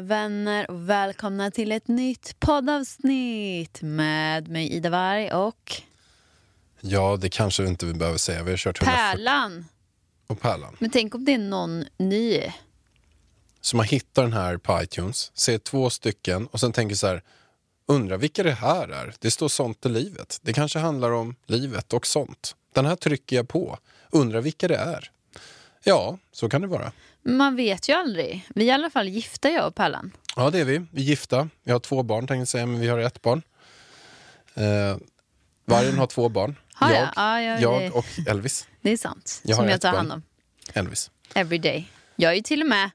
Vänner och välkomna till ett nytt poddavsnitt med mig Ida Warg och Ja, det kanske vi inte behöver säga. Vi har kört 140 Pärlan. och Pärlan. Men tänk om det är någon ny. Som har hittat den här på iTunes, ser två stycken och sen tänker så här, undrar vilka det här är? Det står sånt i livet. Det kanske handlar om livet och sånt. Den här trycker jag på. Undrar vilka det är? Ja, så kan det vara. Man vet ju aldrig. Vi är i alla fall gifta jag och Pärlan. Ja, det är vi. Vi är gifta. Vi har två barn, tänkte jag säga, men vi har ett barn. Eh, vargen har två barn. Har jag? jag, Ja, ja, jag det- och Elvis. Det är sant. Jag som jag tar hand om. Elvis. Every day. Jag är ju till och med,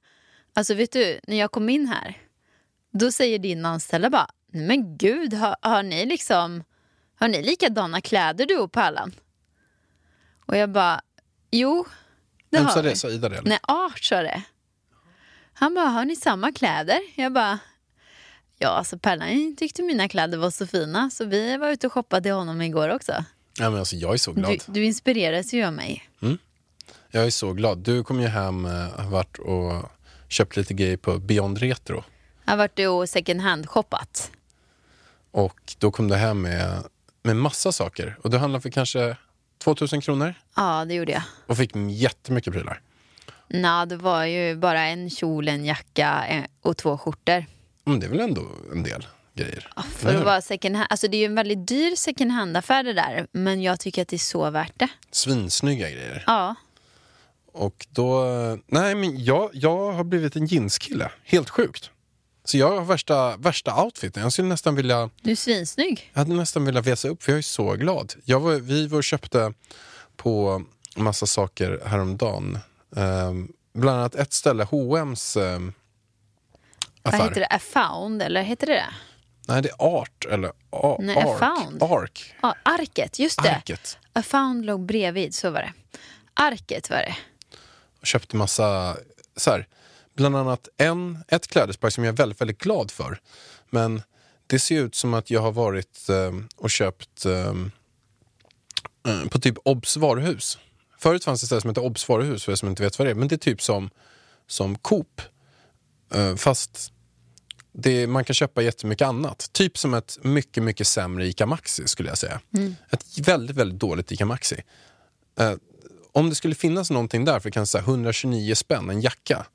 alltså vet du, när jag kom in här, då säger din anställda bara, "Nej, men gud, har, har ni liksom, har ni likadana kläder du och Pärlan? Och jag bara, jo, det Vem sa det? Sa Ida det? eller? Nej, Art sa det. Han bara, har ni samma kläder? Jag bara, ja alltså Pärlan tyckte mina kläder var så fina så vi var ute och shoppade till honom igår också. Ja, men alltså, jag är så glad. Du, du inspireras ju av mig. Jag är så glad. Du kom ju hem, eh, har varit och köpt lite grejer på Beyond Retro. Jag har varit och second hand shoppat. Och då kom du hem med, med massa saker. Och du handlade för kanske 2000 kronor Ja, det gjorde jag. och fick jättemycket prylar. Nå, det var ju bara en kjol, en jacka eh, och två skjortor. Men det är väl ändå en del grejer? För Eller att vara second hand, alltså det är ju en väldigt dyr second hand-affär det där. Men jag tycker att det är så värt det. Svinsnygga grejer. Ja, Och då, nej men jag, jag har blivit en jeanskille. Helt sjukt. Så jag har värsta, värsta outfiten. Jag skulle nästan vilja du är svinsnygg. Jag hade nästan velat visa upp för jag är så glad. Jag var, vi var och köpte på massa saker häromdagen. Um, bland annat ett ställe, H&M's um, affär. Vad heter det? A found, eller heter det det? Nej, det är Art eller A- Nej, Ark. Found. Ark. Ja, arket, just det. Arket. A found låg bredvid, så var det. Arket var det. Och köpte massa, så här, bland annat en, ett klädesplagg som jag är väldigt, väldigt glad för. Men det ser ut som att jag har varit um, och köpt um, eh, på typ Obs varuhus. Förut fanns det ett ställe som hette Obs varuhus för er som inte vet vad det är. Men det är typ som, som Coop. Eh, fast det, man kan köpa jättemycket annat. Typ som ett mycket, mycket sämre ICA Maxi skulle jag säga. Ett väldigt, väldigt dåligt ICA Maxi. Eh, om det skulle finnas någonting där för kanske så här 129 spänn, en jacka.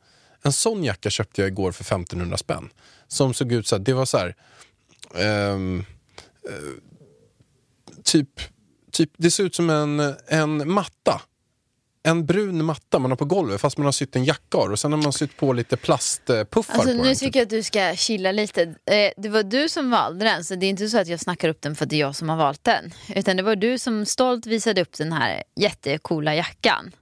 En sån jacka köpte jag igår för 1500 spänn. Som såg ut så här, det var så här... ehm, eh, typ, typ, det ser ut som en, en matta. En brun matta man har på golvet fast man har sytt en jacka och sen har man sytt på lite plastpuffar Alltså, på nu den. tycker Typ. jag att du ska chilla lite. Eh, det var du som valde den, så det är inte så att jag snackar upp den för att det är jag som har valt den. Utan det var du som stolt visade upp den här jättecoola jackan.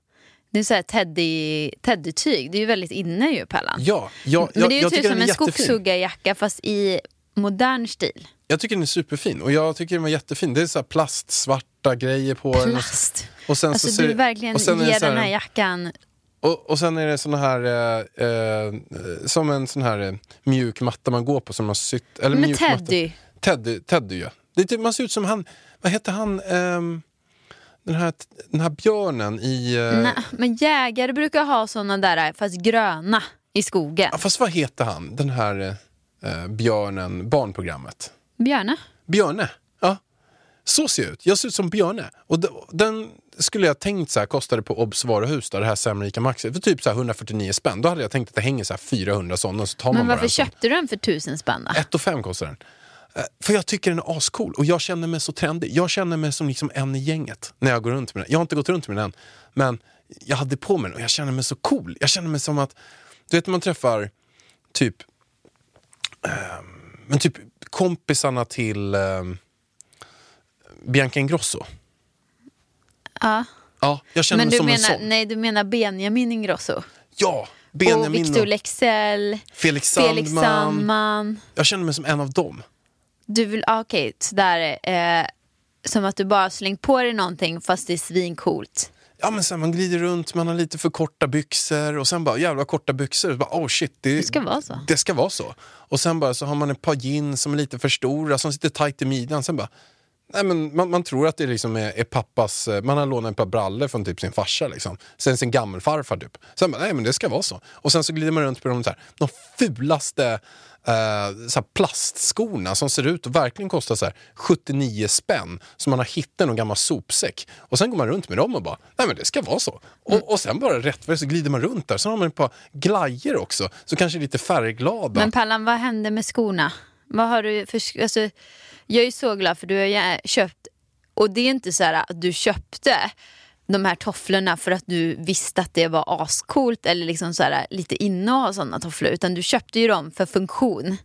Det är så här teddy, teddytyg, det är ju väldigt inne ju Pärlan. Ja, ja, Men det är ju jag typ som en skogshuggarjacka fast i modern stil. Jag tycker den är superfin och jag tycker den var jättefin. Det är så här plastsvarta grejer på den. Plast. Och sen Alltså så du det- verkligen och sen det ger den här jackan Och, och sen är det såna här, eh, eh, som en sån här eh, mjuk matta man går på som har sytt... Eller med mjuk matta. teddy. Teddy, Teddy ja. Det är typ, man ser ut som han, vad heter han, ehm, den, här, den här björnen i... eh, Nej, men jägare brukar ha såna där fast gröna i skogen. ja, fast vad heter han, den här eh, björnen, barnprogrammet? Björne? Björne, ja. Så ser jag ut. Jag ser ut som Björne. Och den skulle jag tänkt så här, kostade på Obs varuhus, där det här Sämre Ica Maxi, för typ så här 149 spänn. Då hade jag tänkt att det hänger så här 400 sådana så tar man Men bara varför köpte du den för tusen spänn då? Och fem kostar den. Eh, För jag tycker den är ascool och jag känner mig så trendig. Jag känner mig som liksom en i gänget när jag går runt med den. Jag har inte gått runt med den än, men jag hade på mig den och jag känner mig så cool. Jag känner mig som att, du vet när man träffar typ, ehm, men typ kompisarna till ehm, Bianca Ingrosso. Ja. Ja, jag känner Men mig du som en menar, sån. nej, du menar Benjamin Ingrosso? Ja, Benjamin Victor och Leksell, Felix Felix Sandman. Sandman. Jag känner mig som en av dem. Du vill, ah, okej, sådär. Eh, som att du bara slängt på dig någonting fast det är svincoolt. Ja men sen man glider runt, man har lite för korta byxor och sen bara jävla korta byxor. Och bara, oh shit, det, Det ska vara så. Det ska vara så. Och sen bara så har man ett par jeans som är lite för stora, som sitter tight i midjan. Sen bara, nej men man, man tror att det liksom är, är pappas, eh, man har lånat ett par brallor från typ sin farsa liksom. Sen sin gammelfarfar typ. Sen bara, nej men det ska vara så. Och sen så glider man runt på de, så här, de fulaste eh, så plastskorna som ser ut att verkligen kosta så här 79 spänn som man har hittat i någon gammal sopsäck. Och sen går man runt med dem och bara, nej men det ska vara så. Och, och sen bara rätt för det så glider man runt där. Sen har man ett par glajer också, så kanske lite färgglada. Men Pallan, vad hände med skorna? Vad har du för, alltså, jag är så glad för du har ju köpt, och det är inte så här att du köpte de här tofflorna för att du visste att det var ascoolt eller liksom så här, lite inne att ha sådana tofflor utan du köpte ju dem för funktion.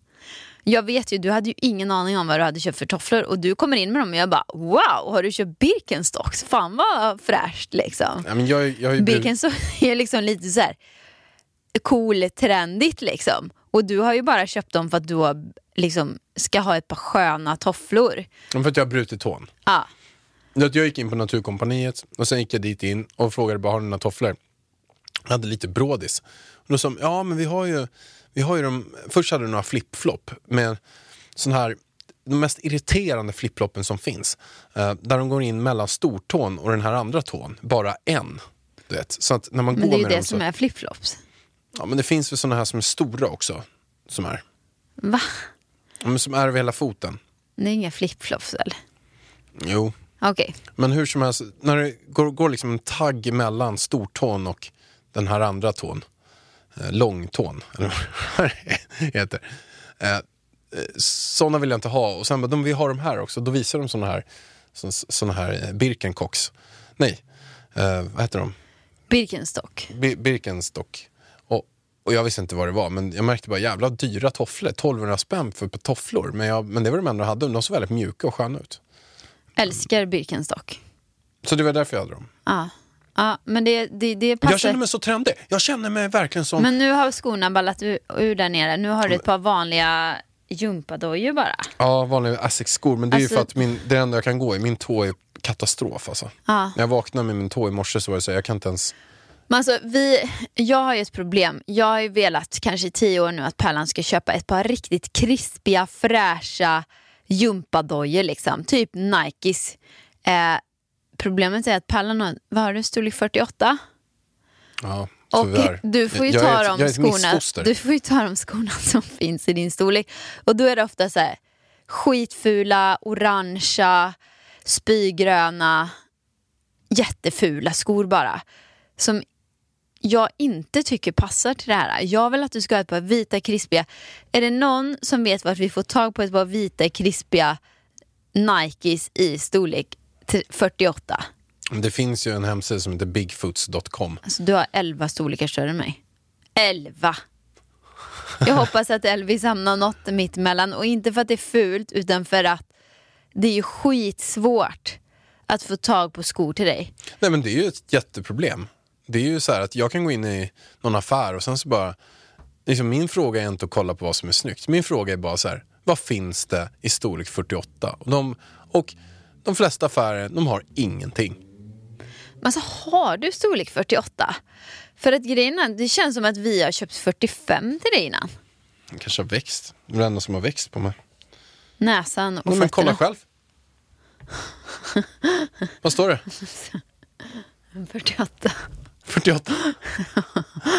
Jag vet ju, du hade ju ingen aning om vad du hade köpt för tofflor och du kommer in med dem och jag bara wow, har du köpt Birkenstocks? Fan vad fräscht liksom. ja, men jag, jag Birkenstocks är liksom lite så här cool, trendigt liksom. Och du har ju bara köpt dem för att du har, liksom, ska ha ett par sköna tofflor. för att jag har brutit tån. Ja. Jag gick in på Naturkompaniet och sen gick jag dit in och frågade bara har du några tofflor. Jag hade lite brådis. Och då sa de, ja men vi har ju, vi har ju de, först hade de några flip-flop med sån här, de mest irriterande flip-floppen som finns. Eh, där de går in mellan stortån och den här andra tån, bara en. Du vet. Så att när man Men går det är ju det dem som så, är flipflops. ja, men det finns väl såna här som är stora också. Som är, Va? ja, men som är över hela foten. Det är inga flipflops eller? Jo, Okej. Men hur som helst, när det går, går liksom en tagg mellan stortån och den här andra tån, eh, långtån, eller vad det heter. Eh, sådana vill jag inte ha. Och sen bara, de, vi har de här också. Då visar de såna här, så, såna här eh, Birkenstocks. Nej, eh, vad heter de? Birkenstock. Bir, Birkenstock. Och, och jag visste inte vad det var, men jag märkte bara jävla dyra tofflor. 1200 spänn för ett par tofflor. Men, jag, men det var de enda jag hade. De såg väldigt mjuka och sköna ut. Älskar Birkenstock. Så det var därför jag hade dem. Ja. Ja, men det, det, det Jag passar. känner mig så trendig. Jag känner mig verkligen som... Men nu har skorna ballat ur, ur där nere. Nu har du ett par vanliga gympadojor bara. Ja, vanliga Asics-skor. Men det är Alltså- ju för att min, det enda jag kan gå i, min tå är katastrof alltså. Ja. När jag vaknade med min tå i morse så var det så här, jag kan inte ens... Men alltså, vi, jag har ju ett problem. Jag har ju velat kanske i tio år nu att Pärlan ska köpa ett par riktigt krispiga, fräscha gympadojor liksom. Typ Nikes. Eh, problemet är att har, vad har du, storlek 48? Ja, Och tyvärr. du får ju ta ett, de skorna, du får ju ta de skorna som finns i din storlek. Och då är det ofta så här skitfula, orangea, spygröna, jättefula skor bara. Som jag inte tycker passar till det här. Jag vill att du ska ha ett par vita krispiga. Är det någon som vet vart vi får tag på ett par vita krispiga Nikes i storlek till 48? Det finns ju en hemsida som heter bigfoots.com. Alltså du har 11 storlekar större än mig. 11! Jag hoppas att Elvis hamnar något mitt emellan och inte för att det är fult utan för att det är ju skitsvårt att få tag på skor till dig. Nej men det är ju ett jätteproblem. Det är ju så här att jag kan gå in i någon affär och sen så bara... Liksom min fråga är inte att kolla på vad som är snyggt. Min fråga är bara så här, vad finns det i storlek 48? Och de, och de flesta affärer, de har ingenting. Men alltså har du storlek 48? För att grejen det känns som att vi har köpt 45 till dig innan. De kanske har växt. Det är det enda som har växt på mig. Näsan och Nej, men kolla fötterna. själv. Vad står det? 48. 48.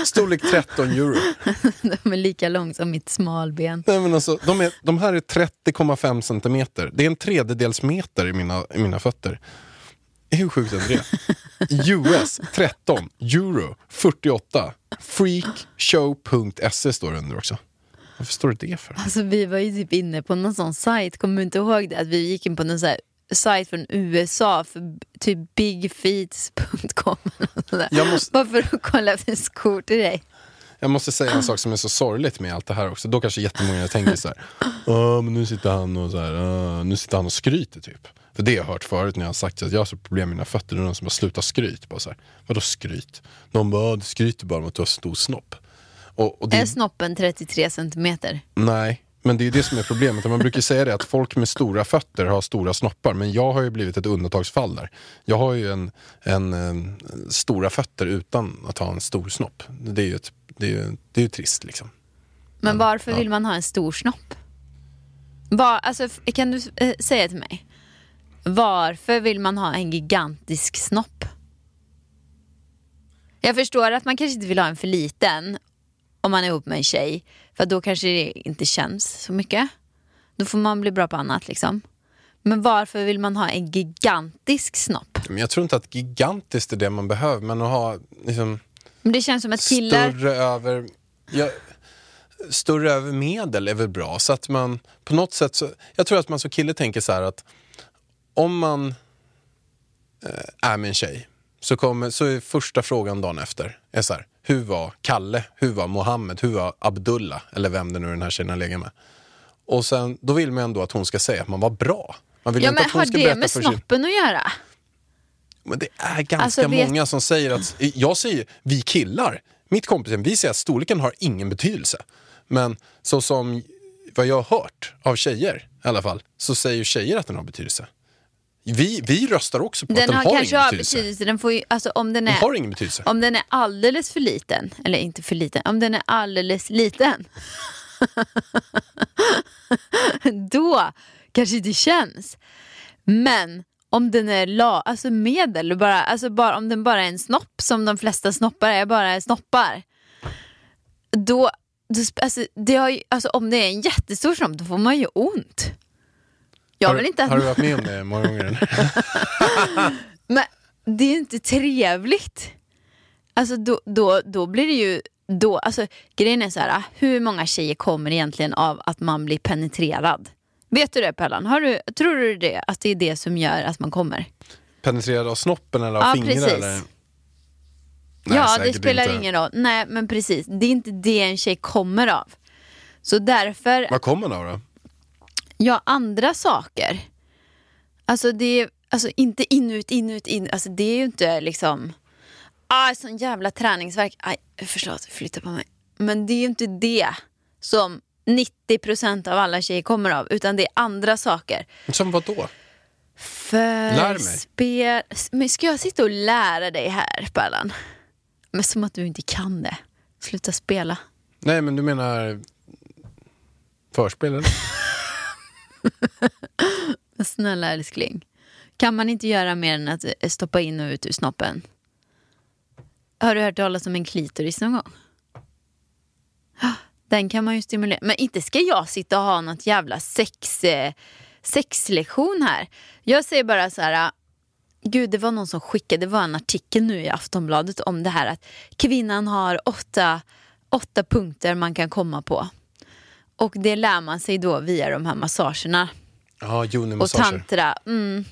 Storlek 13 euro. De är lika lång som mitt smalben. Nej, men alltså, de, är, de här är 30,5 centimeter. Det är en tredjedels meter i mina, i mina fötter. Hur sjukt är det? US 13, euro 48. Freakshow.se står det under också. Varför står det det för? Alltså vi var ju typ inne på någon sån sajt, kommer du inte ihåg det? Att vi gick in på någon sån här sajt från USA för typ bigfeets.com måste- Bara för att kolla efter skor till dig. Jag måste säga en sak som är så sorgligt med allt det här också. Då kanske jättemånga tänker så här. "Ja, men nu sitter han och så här, "Ah", nu sitter han och skryter typ. För det har jag hört förut när jag har sagt att jag har så problem med mina fötter. Det är någon som bara slutar skryt. Bara så här, Vadå skryt? Någon bara, "Ah, du skryter bara om att du har stor snopp. Och, och det, Är snoppen 33 centimeter? Nej, men det är ju det som är problemet. Man brukar säga det att folk med stora fötter har stora snoppar. Men jag har ju blivit ett undantagsfall där. Jag har ju en, en, en stora fötter utan att ha en stor snopp. Det är ju, ett, det är ju, det är ju trist liksom. Men varför vill man ha en stor snopp? Var, alltså, kan du eh, säga till mig? Varför vill man ha en gigantisk snopp? Jag förstår att man kanske inte vill ha en för liten om man är ihop med en tjej. För då kanske det inte känns så mycket. Då får man bli bra på annat liksom. Men varför vill man ha en gigantisk snopp? Men jag tror inte att gigantiskt är det man behöver, men att ha liksom, Men det känns som att killar... större över... Ja, större över medel är väl bra. Så att man på något sätt... Så, jag tror att man som kille tänker så här att om man eh, är med en tjej så, kommer, så är första frågan dagen efter är så här, hur var Kalle, hur var Mohammed, hur var Abdullah eller vem det nu är den här tjejen har legat med. Och sen, då vill man ändå att hon ska säga att man var bra. Man vill Ja inte men att hon har ska det berätta med för sin... snoppen att göra? Men det är ganska Alltså, vet- många som säger att, jag säger vi killar, mitt kompisgäng, vi säger att storleken har ingen betydelse. Men så som vad jag har hört av tjejer i alla fall, så säger ju tjejer att den har betydelse. Vi, vi röstar också på att Den den har har kanske ingen betydelse. betydelse. Den får ju, alltså, om den Den är... har ingen betydelse. Om den är alldeles för liten, eller inte för liten, om den är alldeles liten. då kanske det känns. Men om den är la, alltså medel, bara, alltså bara, om den bara är en snopp som de flesta snoppar är, bara är snoppar. Då, då alltså, det har ju, alltså, om det är en jättestor snopp då får man ju ont. Jag har, vill inte att har du varit med om det många gånger? Men det är inte trevligt. Alltså då, då, då blir det ju... Då, alltså, grejen är så här, hur många tjejer kommer egentligen av att man blir penetrerad? Vet du det Pellan? Har du, tror du det, att det är det som gör att man kommer? Penetrerad av snoppen eller av Ja, fingrar? precis. Eller? Nej, ja, det spelar inte. ingen roll. Nej, men precis. Det är inte det en tjej kommer av. Så därför, Vad kommer den av då? Ja, andra saker. Alltså det är alltså inte in, ut, in. Alltså det är ju inte liksom, ah, sån jävla träningsverk. Aj, förlåt, flytta på mig. Men det är ju inte det som 90% av alla tjejer kommer av, utan det är andra saker. Som vad då? För Lär mig. Spel... Men ska jag sitta och lära dig här, Pärlan? Men som att du inte kan det. Sluta spela. Nej, men du menar förspel eller? Snälla älskling. Kan man inte göra mer än att eh, stoppa in och ut ur snoppen? Har du hört talas om en klitoris någon gång? Den kan man ju stimulera. Men inte ska jag sitta och ha något jävla sex, eh, sexlektion här. Jag säger bara så här. Eh, gud, det var någon som skickade, det var en artikel nu i Aftonbladet om det här att kvinnan har åtta, åtta punkter man kan komma på. Och det lär man sig då via de här massagerna Ja, och tantra. Mm,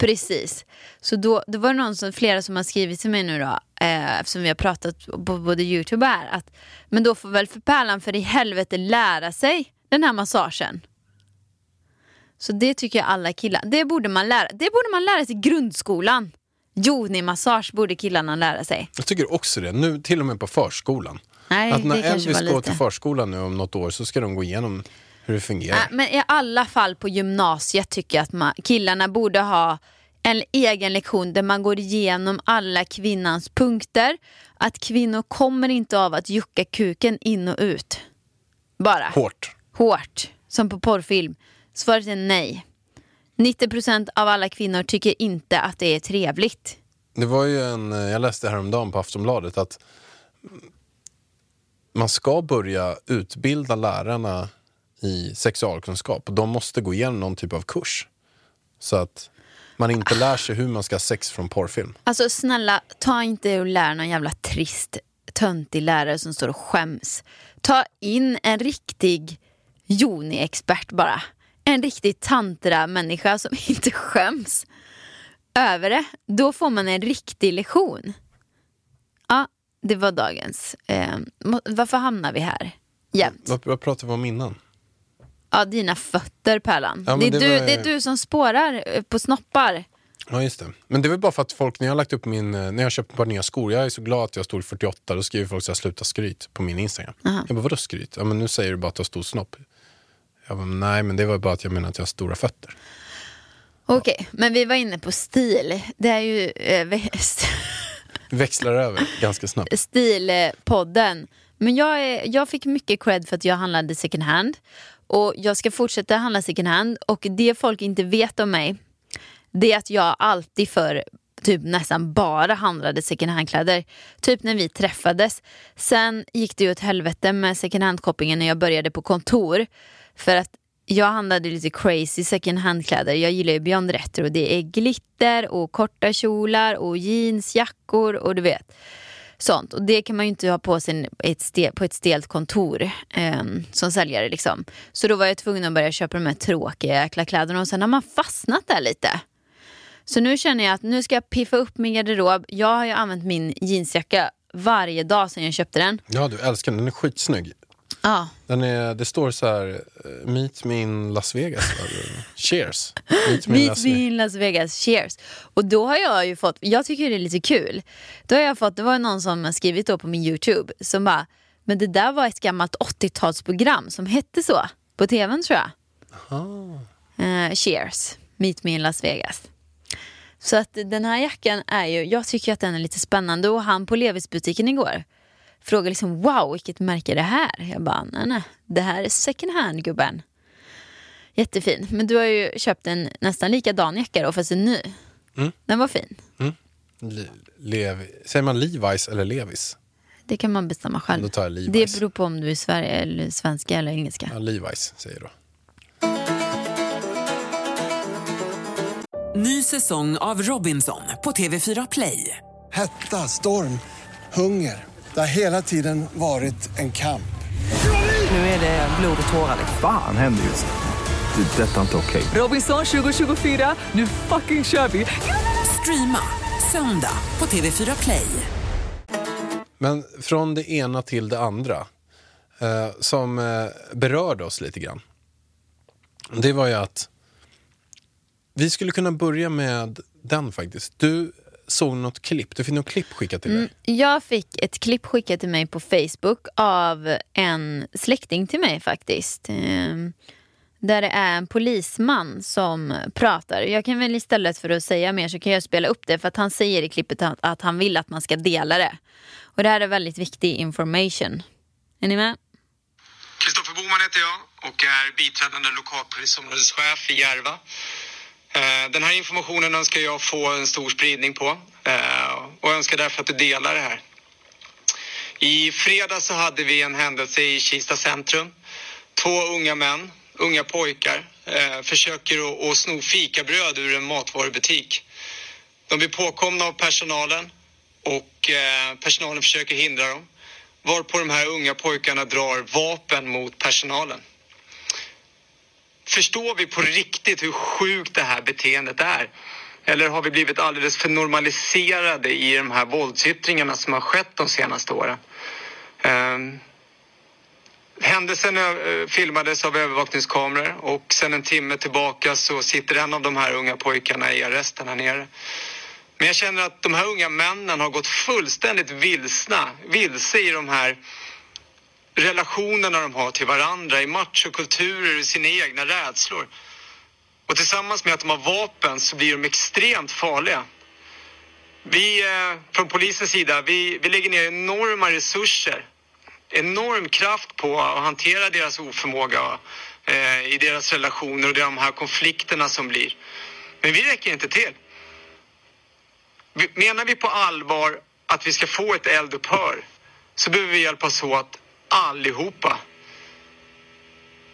precis. Så då, då var det någon som, flera som har skrivit till mig nu då, eh, eftersom vi har pratat på både Youtube och här, att men då får väl för Pärlan för i helvete lära sig den här massagen. Så det tycker jag alla killar, det borde man lära, det borde man lära sig i grundskolan. Joni-massage borde killarna lära sig. Jag tycker också det, nu till och med på förskolan. Nej, att när Elvis går lite. till förskolan nu om något år så ska de gå igenom hur det fungerar. Nej, men i alla fall på gymnasiet tycker jag att man, killarna borde ha en egen lektion där man går igenom alla kvinnans punkter. Att kvinnor kommer inte av att jucka kuken in och ut. Bara. Hårt. Hårt. Som på porrfilm. Svaret är nej. 90% av alla kvinnor tycker inte att det är trevligt. Det var ju en, eh, jag läste häromdagen på Aftonbladet att man ska börja utbilda lärarna i sexualkunskap och de måste gå igenom någon typ av kurs. Så att man inte lär sig hur man ska ha sex från porrfilm. Alltså snälla, ta inte och lär någon jävla trist, töntig lärare som står och skäms. ta in en riktig Joni-expert bara. En riktig tantra-människa som inte skäms över det. Då får man en riktig lektion. Ja, det var dagens. Eh, varför hamnar vi här jämt? Vad, vad pratade vi om innan? Ja, dina fötter Pärlan. Ja, det, är det du, var- det är du som spårar eh, på snoppar. Ja, just det. Men det är väl bara för att folk, när jag har lagt upp min, eh, när jag köpt ett par nya skor, jag är så glad att jag storlek 48, då skriver folk så här, sluta skryt på min Instagram. Jag bara, vadå skryt? Ja men nu säger du bara att du har stor snopp. Jag bara, nej men det var bara att jag menar att jag har stora fötter. Okej, men vi var inne på stil. Det är ju eh, växlar över ganska snabbt. Stilpodden. Men jag, är, jag fick mycket cred för att jag handlade second hand. Och jag ska fortsätta handla second hand. Och det folk inte vet om mig, det är att jag alltid för typ nästan bara handlade second hand-kläder. Typ när vi träffades. Sen gick det ju åt helvete med second hand-shoppingen när jag började på kontor. För att jag handlade lite crazy second hand-kläder. Jag gillar ju Beyond Retro. Det är glitter och korta kjolar och jeansjackor och du vet. Sånt. Och det kan man ju inte ha på sig ett stel, på ett stelt kontor eh, som säljare. Liksom. Så då var jag tvungen att börja köpa de här tråkiga jäkla kläderna och sen har man fastnat där lite. Så nu känner jag att nu ska jag piffa upp min garderob. Jag har ju använt min jeansjacka varje dag sedan jag köpte den. Ja du älskar den, den är skitsnygg. Ja, Den är, det står så här, eh, meet me in Las Vegas. Cheers. Meet me Meet Las me Vegas. in Las Vegas, cheers. Och då har jag ju fått, jag tycker det är lite kul. Då har jag fått, det var någon som skrivit då på min YouTube som bara, men det där var ett gammalt 80-talsprogram som hette så. På tvn tror jag. Eh, cheers, meet me in Las Vegas. Så att den här jackan är ju, jag tycker att den är lite spännande och han på Levis-butiken igår frågade liksom wow vilket märke är det här? Jag bara nej nej, det här är second hand gubben. Jättefin. Men du har ju köpt en nästan likadan jacka då fast en ny. Mm. Den var fin. Le, Levi, säger man Levi's eller Levis? Det kan man bestämma själv. Då tar jag Levi's. Det beror på om du är Sverige eller svenska eller engelska. Ja, Levi's säger då. Ny säsong av Robinson på TV4 Play. Hetta, storm, hunger. Det har hela tiden varit en kamp. Nu är det blod och tårar. liksom. Fan händer just nu. Det. är Detta är inte okej. Robinson 2024, nu fucking kör vi! Streama söndag på TV4 Play. Men från det ena till det andra, eh, som eh, berörde oss lite grann. Det var ju att vi skulle kunna börja med den faktiskt. Du såg något klipp, du fick något klipp skickat till dig. Jag fick ett klipp skickat till mig på Facebook av en släkting till mig faktiskt. Ehm, Där det är en polisman som pratar. Jag kan väl istället för att säga mer så kan jag spela upp det för att han säger i klippet att, att han vill att man ska dela det. Och det här är väldigt viktig information. Är ni med? Kristoffer Boman heter jag och är biträdande lokalpolisområdeschef i Järva. Eh, den här informationen önskar jag få en stor spridning på eh, och önskar därför att du delar det här. I fredag så hade vi en händelse i Kista centrum. Två unga män, unga pojkar, eh, försöker att, sno fikabröd ur en matvarubutik. De blir påkomna av personalen och personalen försöker hindra dem. Varpå de här unga pojkarna drar vapen mot personalen. Förstår vi på riktigt hur sjukt det här beteendet är? Eller har vi blivit alldeles för normaliserade i de här våldsyttringarna som har skett de senaste åren? Ehm, Händelsen eh, filmades av övervakningskameror och sen en timme tillbaka så sitter en av de här unga pojkarna i arresten här nere. Men jag känner att de här unga männen har gått fullständigt vilsna, vilse i de här relationerna de har till varandra, i machokulturer, i sina egna rädslor. Och tillsammans med att de har vapen så blir de extremt farliga. Vi eh, från polisens sida, vi, vi lägger ner enorma resurser, enorm kraft på att hantera deras oförmåga eh, i deras relationer och de här konflikterna som blir. Men vi räcker inte till. Menar vi på allvar att vi ska få ett eldupphör så behöver vi hjälpas åt allihopa.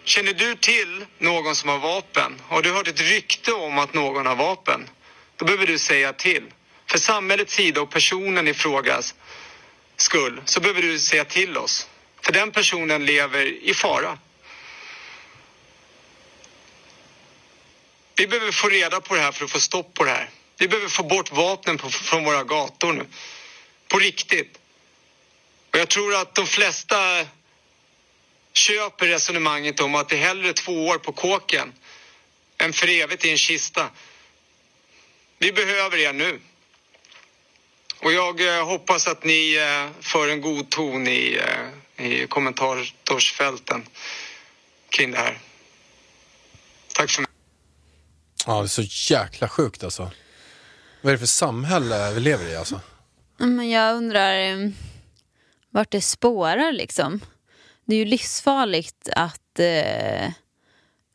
Känner du till någon som har vapen? Har du hört ett rykte om att någon har vapen? Då behöver du säga till. För samhällets sida och personen i frågas skull så behöver du säga till oss. För den personen lever i fara. Vi behöver få reda på det här för att få stopp på det här. Vi behöver få bort vapnen på, från våra gator nu. På riktigt. Och jag tror att de flesta köper resonemanget om att det är hellre två år på kåken än för evigt i en kista. Vi behöver er nu. Och jag eh, hoppas att ni eh, för en god ton i, eh, i kommentarsfälten kring det här. Tack för mig. Ja, det är så jäkla sjukt alltså. Vad är det för samhälle vi lever i alltså? Men jag undrar vart det spårar liksom. Det är ju livsfarligt att eh,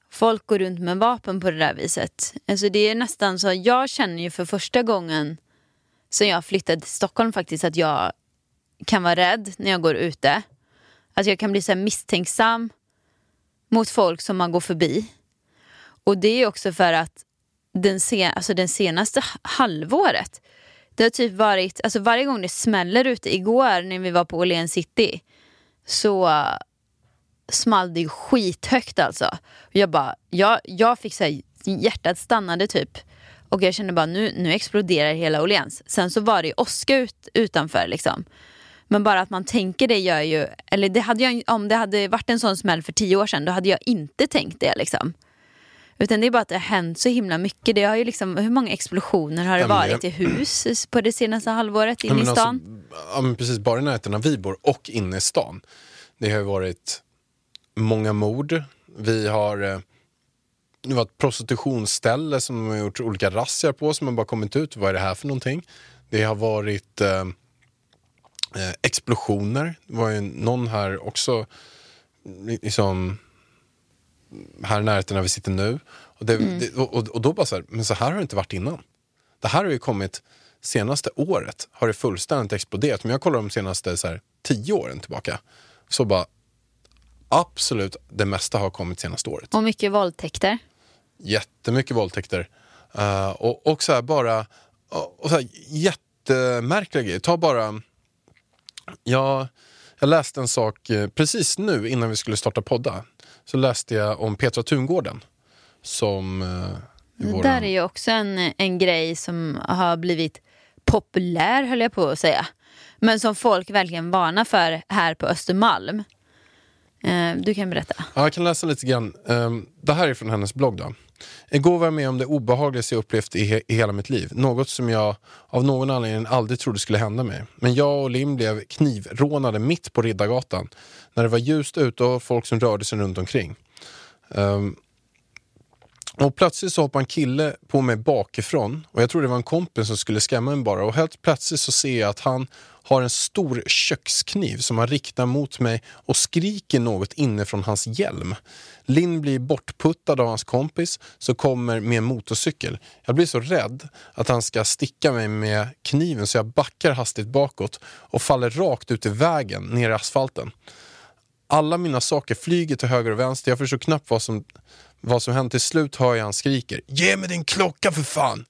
folk går runt med vapen på det där viset. Alltså det är nästan så, jag känner ju för första gången sen jag flyttade till Stockholm faktiskt att jag kan vara rädd när jag går ute. Att jag kan bli så här misstänksam mot folk som man går förbi. Och det är också för att den, sen, alltså den senaste halvåret det har typ varit, alltså varje gång det smäller ute, igår när vi var på Åhléns city så uh, small det ju skithögt alltså. Jag bara, jag, jag fick såhär, hjärtat stannade typ. Och jag kände bara nu, nu exploderar hela Åhléns. Sen så var det ju åska ut, utanför liksom. Men bara att man tänker det gör ju, eller det hade jag, om det hade varit en sån smäll för tio år sedan då hade jag inte tänkt det liksom. Utan det är bara att det har hänt så himla mycket. Det har ju liksom, hur många explosioner har det Ja, men varit i hus på det senaste halvåret inne i men stan? Alltså, ja, men precis, bara i närheten av vi bor och inne i stan. Det har ju varit många mord. Vi har eh, det var ett prostitutionsställe som de har gjort olika razzior på som har bara kommit ut. Vad är det här för någonting? Det har varit eh, eh, explosioner. Det var ju någon här också, liksom här i närheten där vi sitter nu. Och, det, det, och, och- då bara så här, men så här har det inte varit innan. Det här har ju kommit senaste året har det fullständigt exploderat. Men jag kollar de senaste så här, tio åren tillbaka. Så bara absolut det mesta har kommit senaste året. Och mycket våldtäkter. Jättemycket våldtäkter. Eh, och, och så här bara, och, och så här, jättemärkliga grejer. Ta bara, jag, jag läste en sak eh, precis nu innan vi skulle starta podda. Så läste jag om Petra Tungården. Som eh, Det våran- där är ju också en, en grej som har blivit populär höll jag på att säga. Men som folk verkligen varnar för här på Östermalm. Eh, du kan berätta. Ja, jag kan läsa lite grann. Ehm, det här är från hennes blogg. Då. Igår var jag med om det obehagligaste jag upplevt i, he- i hela mitt liv. Något som jag av någon anledning aldrig trodde skulle hända mig. Men jag och Lim blev knivrånade mitt på Riddargatan. När det var ljust ute och folk som rörde sig runt omkring. Um, och plötsligt så hoppade en kille på mig bakifrån och jag tror det var en kompis som skulle skrämma mig bara och helt plötsligt så ser jag att han har en stor kökskniv som han riktar mot mig och skriker något inifrån hans hjälm. Linn blir bortputtad av hans kompis som kommer med en motorcykel. Jag blir så rädd att han ska sticka mig med kniven så jag backar hastigt bakåt och faller rakt ut i vägen ner i asfalten. Alla mina saker flyger till höger och vänster. Jag förstår knappt vad som, vad som hänt. Till slut hör jag han skriker Ge mig din klocka för fan!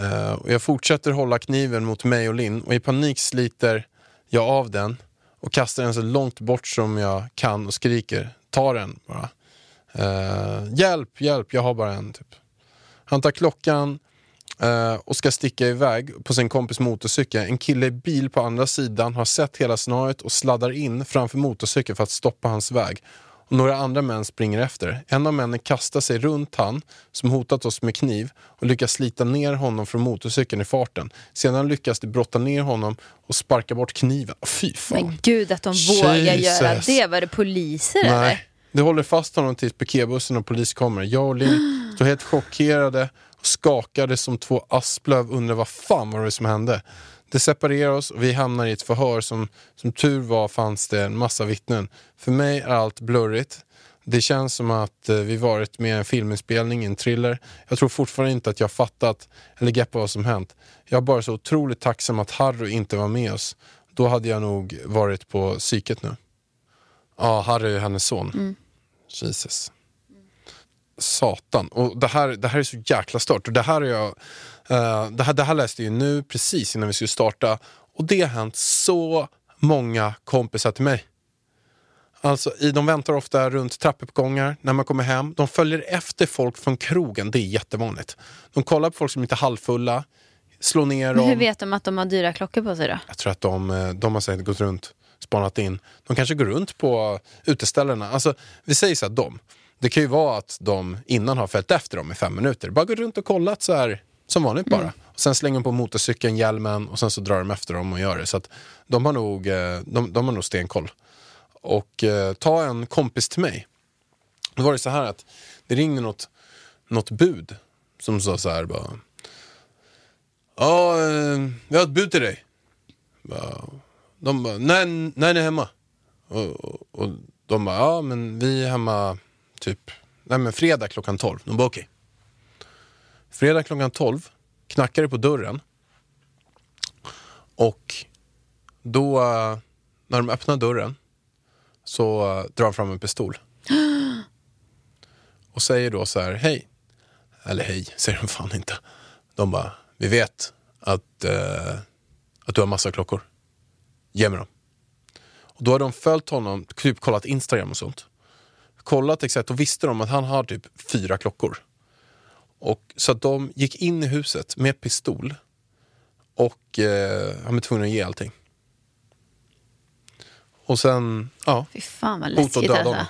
uh, och jag fortsätter hålla kniven mot mig och Linn och i panik sliter jag av den och kastar den så långt bort som jag kan och skriker Ta den bara. uh, hjälp, hjälp, jag har bara en. Typ. Han tar klockan eh, och ska sticka iväg på sin kompis motorcykel. En kille i bil på andra sidan har sett hela snöret och sladdar in framför motorcykeln för att stoppa hans väg. Och några andra män springer efter. En av männen kastar sig runt han som hotat oss med kniv och lyckas slita ner honom från motorcykeln i farten. Sedan lyckas de brotta ner honom och sparka bort kniven. Fy fan. Men gud att de vågar göra Jesus. det. Var det poliser eller? Nej, det håller fast honom tills piketbussen och polis kommer. Jag och Linn står helt chockerade skakade som två asplöv undrar vad fan var det som hände. Det separerar oss och vi hamnar i ett förhör som, som tur var fanns det en massa vittnen. För mig är allt blurrigt. Det känns som att eh, vi varit med i en filminspelning, en thriller. Jag tror fortfarande inte att jag fattat eller greppat vad som hänt. Jag är bara så otroligt tacksam att Harry inte var med oss. Då hade jag nog varit på psyket nu. Ja, Harry är hennes son. Jesus. Satan. Och det här, det här är så jäkla stört. Och det här, är jag, eh, det, här, det här läste jag nu precis innan vi skulle starta. Och det har hänt så många kompisar till mig. Alltså, i, de väntar ofta runt trappuppgångar när man kommer hem. De följer efter folk från krogen, det är jättevanligt. De kollar på folk som inte är halvfulla, slår ner Men hur dem. vet de att de har dyra klockor på sig då? Jag tror att de, eh, de har säkert gått runt, spanat in. De kanske går runt på uteställena. Alltså, vi säger så här, de. Det kan ju vara att de innan har följt efter dem i fem minuter. Bara går runt och kollat så här, som vanligt bara. Och sen slänger de på motorcykeln, hjälmen och sen så drar de efter dem och gör det. Så att de har nog, eh, de, de har nog stenkoll. Och eh, ta en kompis till mig. Då var det så här att det ringde något, något bud som sa så här bara. Ja, eh, vi har ett bud till dig. De bara, när, när är ni hemma? Och, och, och de bara, ja men vi är hemma typ, nej men fredag klockan 12. De bara okej. Fredag klockan 12 knackar det på dörren. Och då, när de öppnar dörren så drar de fram en pistol. Och säger då så här, hej. Eller hej, säger de fan inte. De bara, vi vet att, eh, att du har massa klockor. Ge mig dem. Och då har de följt honom, typ kollat Instagram och sånt. Kollat exakt och visste de att han har typ fyra klockor. Och, så att de gick in i huset med pistol och eh, han var tvungen att ge allting. Och sen, ja, Fy fan vad hot och läskigt döda honom.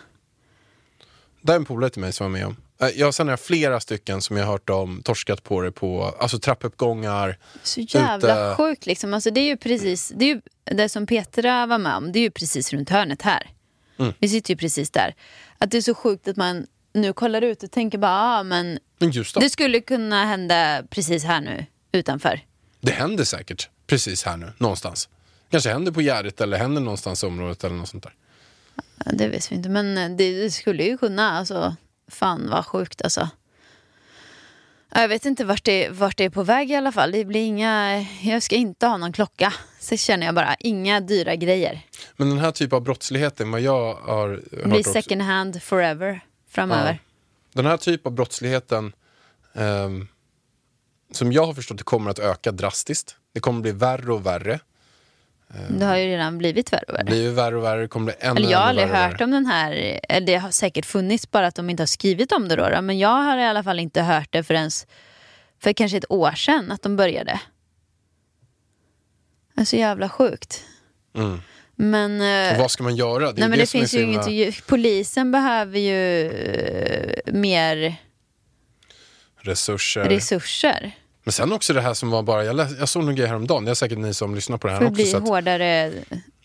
Det är en polare till mig som var med om. Eh, Jag, sen har jag flera stycken som jag har hört om torskat på det på alltså trappuppgångar. Så jävla Ute. sjukt liksom. Alltså, det är ju precis, det, är ju, det som Petra var med om, det är ju precis runt hörnet här. Mm. Vi sitter ju precis där. Att det är så sjukt att man nu kollar ut och tänker bara, ah, men Men det det... skulle kunna hända precis här nu utanför. händer säkert precis här nu, någonstans. Kanske händer på Gärdet eller händer någonstans i området eller något sånt där. Ja, det vet vi inte, men eh, det, det skulle ju kunna. Alltså, fan vad sjukt alltså. Ja, Jag vet inte vart det, vart det är på väg i alla fall. Det blir inga, jag ska inte ha någon klocka. Så känner jag bara. Inga dyra grejer. Men den här typen av brottsligheten, vad jag har hört blir second hand forever framöver. Den här typen av brottsligheten ehm, som jag har förstått det kommer att öka drastiskt. Det kommer bli värre och värre. Det har ju redan blivit värre och värre. Det blir värre och värre, kommer bli ännu, Eller jag har aldrig hört om den här, det har säkert funnits bara att de inte har skrivit om det då, då. Men jag har i alla fall inte hört det förrän för kanske ett år sedan att de började. Det är så jävla sjukt. Mm. Men, eh, Och vad ska man göra? Det, nej, men det, är finns ju inget, polisen behöver ju eh, mer resurser. resurser. Men sen också det här som var bara, jag, läs, jag såg någon grej häromdagen, det är säkert ni som lyssnar på det här För också. bli att, hårdare.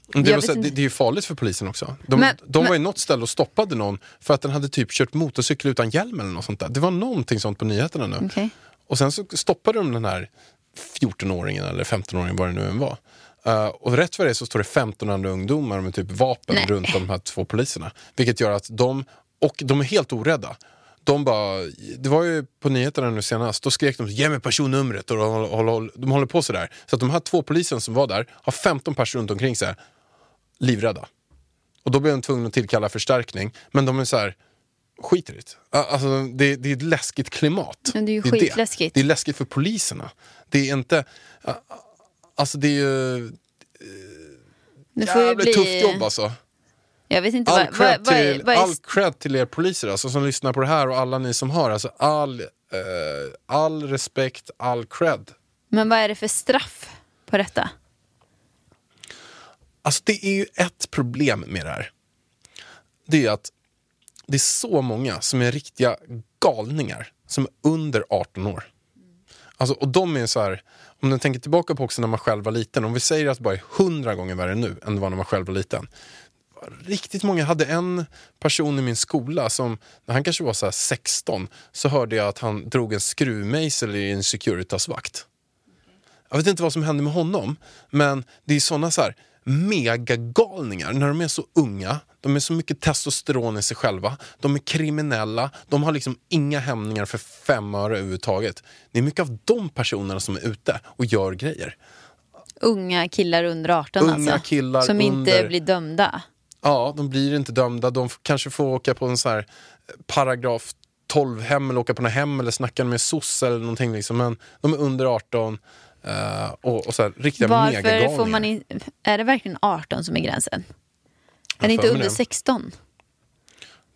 Det, var så, det, det är ju farligt för polisen också. De, Men- de var men- i något ställe och stoppade någon för att den hade typ kört motorcykel utan hjälm eller något sånt där. Det var någonting sånt på nyheterna nu. Okej. Och sen så stoppade de den här 14-åringen eller 15-åringen, vad det nu än var. Uh, och rätt för det så står det 15 andra ungdomar med typ vapen Nej. runt de här två poliserna. Vilket gör att de, och de är helt orädda. De bara, det var ju på nyheterna nu senast, då skrek de ge mig personnumret och de håller, de håller på sådär. Så att de här två polisen som var där har 15 personer runt omkring sig livrädda. Och då blev de tvungna att tillkalla förstärkning. Men de är så här, skiter i det. Alltså, det, det är ett läskigt klimat. Men det är ju det. skitläskigt. Det är läskigt för poliserna. Det är inte... Alltså det är ju Det får jävligt bli... tufft jobb alltså. Jag vet inte All vad, cred, vad, är, till, vad är all cred till er poliser alltså, som lyssnar på det här och alla ni som har. Alltså, all, eh, all respekt, all cred. Men vad är det för straff på detta? Alltså det är ju ett problem med det här. Det är att det är så många som är riktiga galningar som är under 18 år. Alltså, och de är så här, om ni tänker tillbaka på också när man själv var liten, om vi säger att det bara är hundra gånger värre nu än det var när man själv var liten. Riktigt många, jag hade en person i min skola som, när han kanske var så här 16, så hörde jag att han drog en skruvmejsel i en Securitas-vakt. Jag vet inte vad som hände med honom, men det är såna så här megagalningar när de är så unga. De är så mycket testosteron i sig själva. De är kriminella. De har liksom inga hämningar för fem öre överhuvudtaget. Det är mycket av de personerna som är ute och gör grejer. Unga killar under 18 Unga alltså? killar som inte under- blir dömda? Ja, de blir inte dömda. De kanske får åka på en så här eh, paragraf 12 hem eller åka på något hem eller snacka med SOS eller någonting. Liksom. Men de är under 18 eh, och, och så här, riktiga Varför får man in... Är det verkligen 18 som är gränsen? Är det inte under det. 16?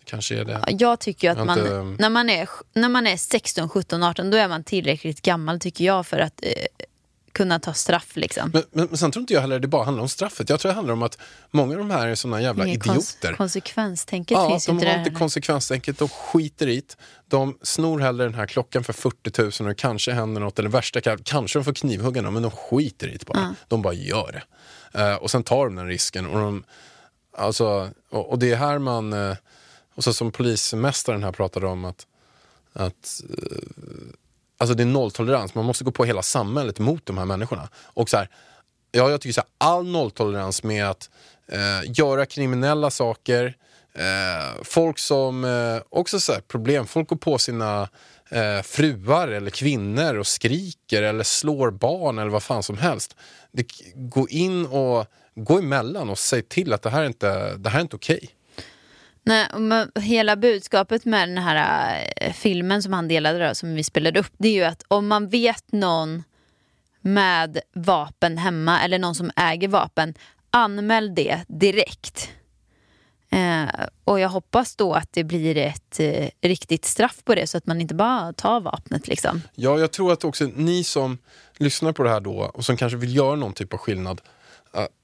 Kanske är det. Ja, Jag tycker ju att Jag man, inte- när, man är, när man är 16, 17, 18 då är man tillräckligt gammal tycker jag för att eh, kunna ta straff. Liksom. Men, men, men sen tror inte jag heller det bara handlar om straffet. Jag tror det handlar om att många av de här är såna jävla kons- idioter. konsekvenstänket Ja, finns de inte har där. inte konsekvenstänket, de skiter i. De snor hellre den här klockan för 40 000 och det kanske händer något, eller värsta ka- kanske de får knivhugga någon, men de skiter i bara. De bara gör det. Eh, och sen tar de den risken. Och, de, alltså, och, och det är här man, eh, och så som polismästaren här pratade om att, att eh, alltså det är nolltolerans, man måste gå på hela samhället mot de här människorna. Och så här, ja, jag tycker så här, all nolltolerans med att eh, göra kriminella saker, eh, folk som, eh, också så här, problem, folk går på sina eh, fruar eller kvinnor och skriker eller slår barn eller vad fan som helst. Det, gå in och gå emellan och säg till att det här är inte, det här är inte okej. Nej, men hela budskapet med den här äh, filmen som han delade då, som vi spelade upp, det är ju att om man vet någon med vapen hemma eller någon som äger vapen, anmäl det direkt. Eh, och jag hoppas då att det blir ett eh, riktigt straff på det så att man inte bara tar vapnet liksom. Ja, jag tror att också ni som lyssnar på det här då och som kanske vill göra någon typ av skillnad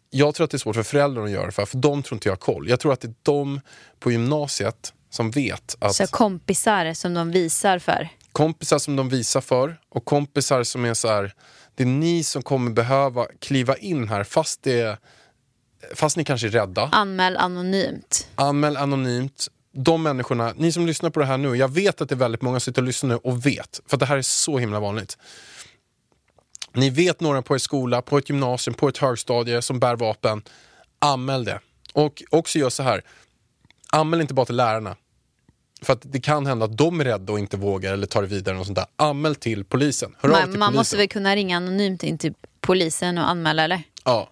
jag tror att det är svårt för föräldrarna att göra det, för, för de tror inte jag har koll. Jag tror att det är de på gymnasiet som vet att Så kompisar som de visar för. kompisar som de visar för och kompisar som är så här, det är ni som kommer behöva kliva in här fast, det, fast ni kanske är rädda. Anmäl anonymt. Anmäl anonymt. De människorna, ni som lyssnar på det här nu, jag vet att det är väldigt många som sitter och lyssnar nu och vet, för det här är så himla vanligt. Ni vet några på er skola, på ett gymnasium, på ett högstadie som bär vapen. Anmäl det. Och också gör så här, anmäl inte bara till lärarna. För att det kan hända att de är rädda och inte vågar eller tar det vidare. Och sånt där. Anmäl till polisen. Hör av Man, till man polisen. måste väl kunna ringa anonymt in till polisen och anmäla eller? Ja.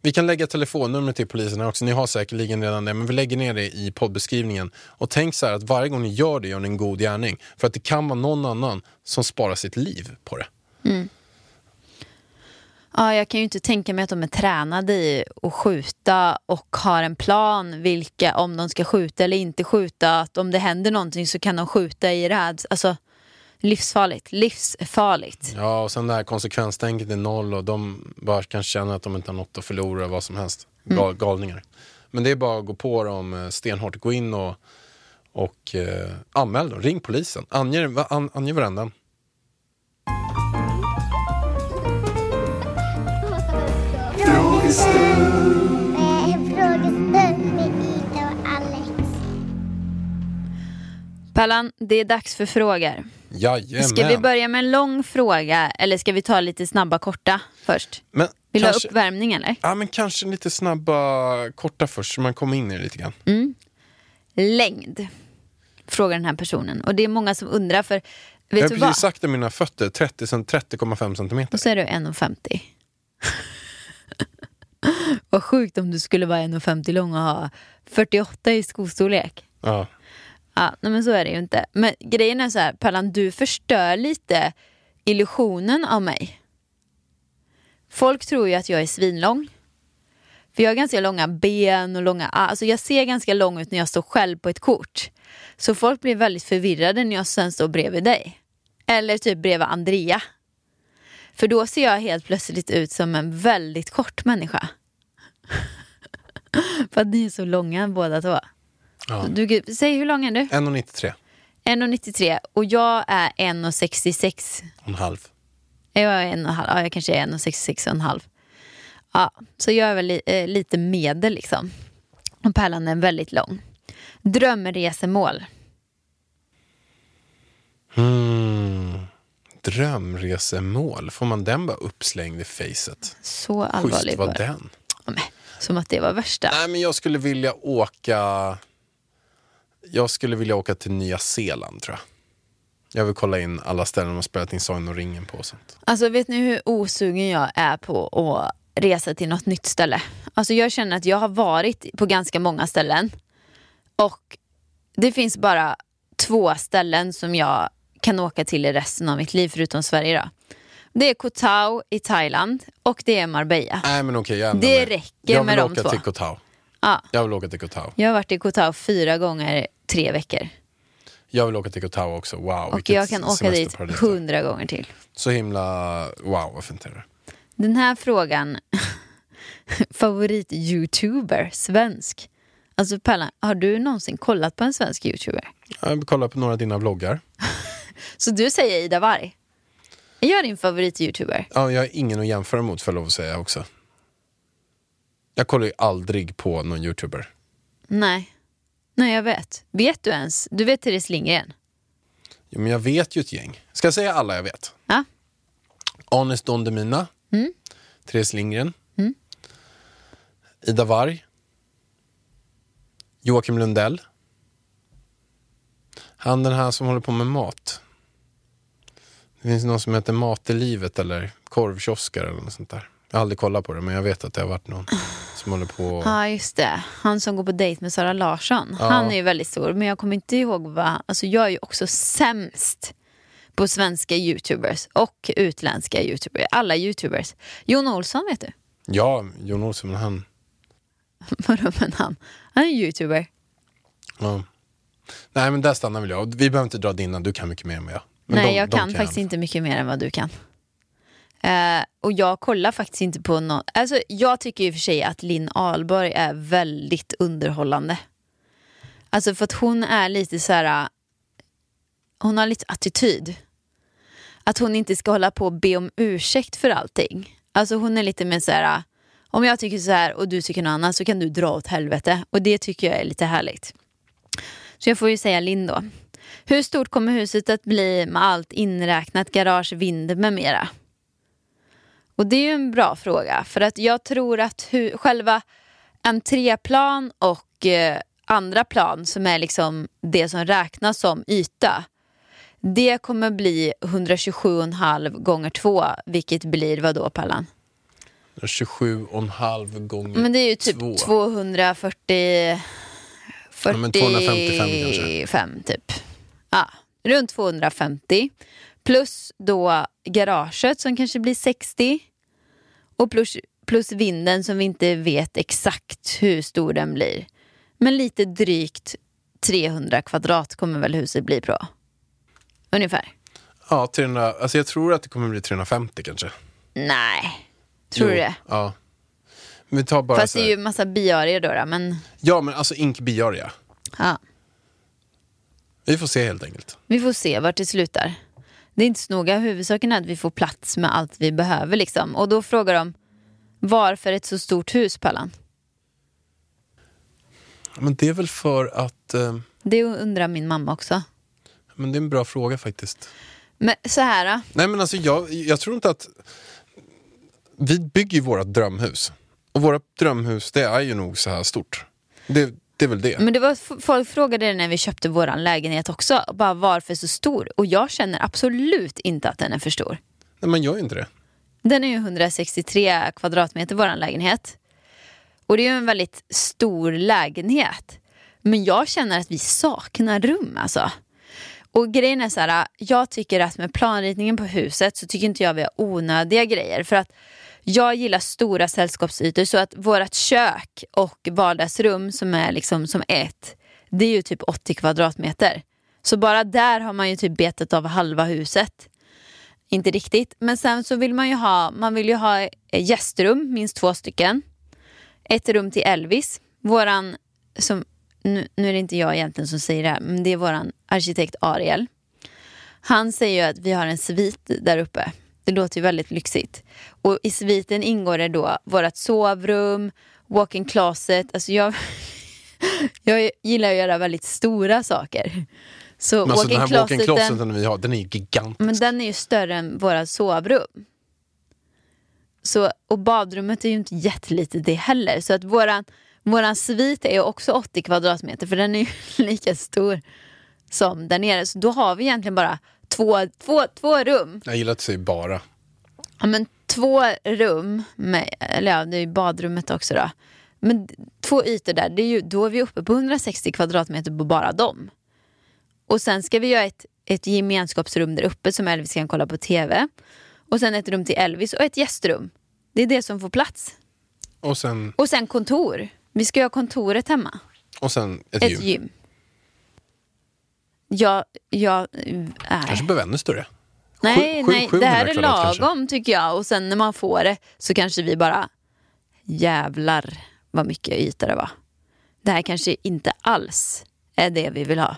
Vi kan lägga telefonnumret till polisen här också. Ni har säkerligen redan det, men vi lägger ner det i poddbeskrivningen. Och tänk så här att varje gång ni gör det gör ni en god gärning. För att det kan vara någon annan som sparar sitt liv på det. Ja, jag kan ju inte tänka mig att de är tränade i att skjuta och har en plan vilka, om de ska skjuta eller inte skjuta. Att om det händer någonting så kan de skjuta i räds. Alltså, livsfarligt. Livsfarligt. Ja, och sen det här konsekvenstänket är noll och de bara kan känna att de inte har något att förlora, vad som helst. Gal, galningar. Men det är bara att gå på dem eh, stenhårt. Gå in och, och eh, anmäl dem. Ring polisen. Ange, an, ange varandra. Frågestund med Ida och Alex. Pallan, det är dags för frågor. Jajamän. Ska vi börja med en lång fråga eller ska vi ta lite snabba korta först? Men Vill du kanske, ha uppvärmning eller? ja, men kanske lite snabba, korta först så man kommer in i det lite grann. Längd, frågar den här personen. Och det är många som undrar för, Jag vet har du precis vad? sagt att mina fötter 30 cent- 30,5 centimeter. Och så är du 1,50. Vad sjukt om du skulle vara 1,50 lång och ha 48 i skostorlek. Ja. Ja, nej men så är det ju inte. Men grejen är så här, Pallan, du förstör lite illusionen av mig. Folk tror ju att jag är svinlång. För jag har ganska långa ben och långa Alltså jag ser ganska lång ut när jag står själv på ett kort. Så folk blir väldigt förvirrade när jag sen står bredvid dig. Eller typ bredvid Andrea. För då ser jag helt plötsligt ut som en väldigt kort människa. För att ni är så långa båda två. Ja. Du, säg hur lång är du? 1,93 1,93 och jag är 1,66. och en halv. Jag är en och halv, ja, jag kanske är 1,66 och en halv. Ja, så jag är väl li, eh, lite medel liksom. Och Pärlan är väldigt lång. Drömresemål. Hmm. Drömresemål, får man den bara uppslängd i facet? Så allvarlig Schysst var den. Ja, men, Som att det var värsta. Nej men jag skulle vilja åka Jag skulle vilja åka till Nya Zeeland tror jag. Jag vill kolla in alla ställen de har spelat in Sagan och ringen på och sånt. Alltså vet ni hur osugen jag är på att resa till något nytt ställe? Alltså jag känner att jag har varit på ganska många ställen. Och det finns bara två ställen som jag kan åka till i resten av mitt liv förutom Sverige då. Det är Koh Tao i Thailand och det är Marbella. Nej men okej, jag ändrar Det mig. räcker jag med vill de åka två. till Koh Tao. Ja. Jag vill åka till Koh Tao. Jag har varit i Koh Tao fyra gånger tre veckor. Jag vill åka till Koh Tao också. Wow, Och jag kan åka dit hundra gånger till. Så himla... Wow, vad fint är det. Den här frågan, favorit-youtuber, svensk. Alltså Pärlan, har du någonsin kollat på en svensk youtuber? Jag kollar på några av dina vloggar. Så du säger Ida Warg? Är jag din favorit-youtuber? Ja, jag har ingen att jämföra mot för lov att säga också. Jag kollar ju aldrig på någon youtuber. Nej. Nej, jag vet. Vet du ens? Du vet Therese Lindgren? Jo, men jag vet ju ett gäng. Ska jag säga alla jag vet? Ja. Anis Don Demina. Mm. Therese Lindgren. Ida Warg. Joakim Lundell. Han den här som håller på med mat. Det finns någon som heter Mat i livet eller korvkioskar eller något sånt där. Jag har aldrig kollat på det men jag vet att det har varit någon som håller på. Ja, just det. Han som går på dejt med Sara Larsson. Ja. Han är ju väldigt stor, men jag kommer inte ihåg vad... Alltså jag är ju också sämst på svenska youtubers och utländska youtubers. Alla youtubers. Jon Olsson vet du? Ja, Jon Olsson, men han... Vadå men han? Han är youtuber. Ja. Nej men där stannar väl jag. Vi behöver inte dra dina, du kan mycket mer än vad jag. Nej, de- jag de kan faktiskt jag. inte mycket mer än vad du kan. Eh, och jag kollar faktiskt inte på någon... Alltså, jag tycker i och för sig att Linn Ahlborg är väldigt underhållande. Alltså för att hon är lite så här... Hon har lite attityd. Att hon inte ska hålla på och be om ursäkt för allting. Alltså hon är lite mer så här... Om jag tycker så här och du tycker något annat så kan du dra åt helvete. Och det tycker jag är lite härligt. Så jag får ju säga Linn då. Hur stort kommer huset att bli med allt inräknat, garage, vind med mera? Och det är ju en bra fråga för att jag tror att hu- själva entréplan och eh, andra plan som är liksom det som räknas som yta det kommer bli 127,5 gånger 2 vilket blir vad då Pallan? 27,5 gånger Men det är ju typ två. 240... 40, Ja, men 255 kanske. fem, typ. Ja, runt 250. Plus då garaget som kanske blir 60. Och plus, plus vinden som vi inte vet exakt hur stor den blir. Men lite drygt 300 kvadrat kommer väl huset bli på. Ungefär. Ja, 300, alltså jag tror att det kommer bli 350 kanske. Nej, tror Jo, du det? Ja. Men vi tar bara Fast det är ju massa biarier då, då men Ja, men alltså ink biaria. ja. Vi får se helt enkelt. Vi får se vart det slutar. Det är inte så noga. Huvudsaken är att vi får plats med allt vi behöver. Liksom. Och då frågar de varför ett så stort hus, Pallan? Men det är väl för att... Eh, Det undrar min mamma också. men det är en bra fråga faktiskt. Men så här då. Nej men alltså jag, jag tror inte att... Vi bygger ju våra drömhus. Och våra drömhus det är ju nog så här stort. Det, det är väl det. Men det var, folk frågade det när vi köpte vår lägenhet också. Bara varför så stor? Och jag känner absolut inte att den är för stor. Nej man gör ju inte det. Den är ju 163 kvadratmeter, vår lägenhet. Och det är ju en väldigt stor lägenhet. Men jag känner att vi saknar rum alltså. Och grejen är så här, jag tycker att med planritningen på huset så tycker inte jag vi har onödiga grejer. För att jag gillar stora sällskapsytor så att vårt kök och vardagsrum som är liksom som ett, det är ju typ 80 kvadratmeter. Så bara där har man ju typ betat av halva huset. Inte riktigt. Men sen så vill man ju ha, man vill ju ha eh, gästrum, minst två stycken. Ett rum till Elvis. Våran, som, nu, nu är det inte jag egentligen som säger det här, men det är våran arkitekt Ariel. Han säger ju att vi har en svit där uppe. Det låter ju väldigt lyxigt. Och i sviten ingår det då vårt sovrum, walk-in closet. Alltså jag, jag gillar att göra väldigt stora saker. Så alltså den här walk-in closeten- closeten vi har, den är ju gigantisk. men den är ju större än våra sovrum. Så, och badrummet är ju inte jättelitet det heller. Så att våran, våran svit är ju också 80 kvadratmeter för den är ju lika stor som där nere. Så då har vi egentligen bara två, två, två rum. Jag gillar att säga bara. Ja, men två rum, med, eller ja, det är ju badrummet också då. Men två ytor där, det är ju, då är vi uppe på 160 kvadratmeter på bara dem. Och sen ska vi göra ett, ett gemenskapsrum där uppe som Elvis kan kolla på TV. Och sen ett rum till Elvis och ett gästrum. Det är det som får plats. Och sen, Och sen kontor. Vi ska ha kontoret hemma. Och sen ett, Ett gym. gym. Jag, jag, nej. Kanske behöver ännu större. Nej, Sju- sju- nej, 700 det här är kvadrat kanske. lagom tycker jag. Och sen när man får det så kanske vi bara, jävlar vad mycket yta det var. Det här kanske inte alls är det vi vill ha.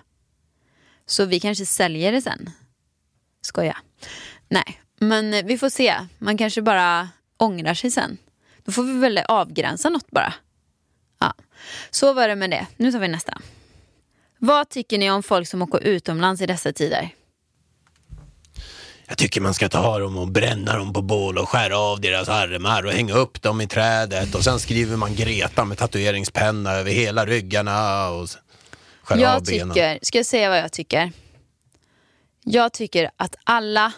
Så vi kanske säljer det sen. Skoja. Nej, men vi får se. Man kanske bara ångrar sig sen. Då får vi väl avgränsa något bara. Ja. Så var det med det. Nu tar vi nästa. Vad tycker ni om folk som åker utomlands i dessa tider? Jag tycker man ska ta dem och bränna dem på bål och skära av deras armar och hänga upp dem i trädet och sen skriver man Greta med tatueringspenna över hela ryggarna och skära av Jag benen. tycker, ska jag säga vad jag tycker? Jag tycker att alla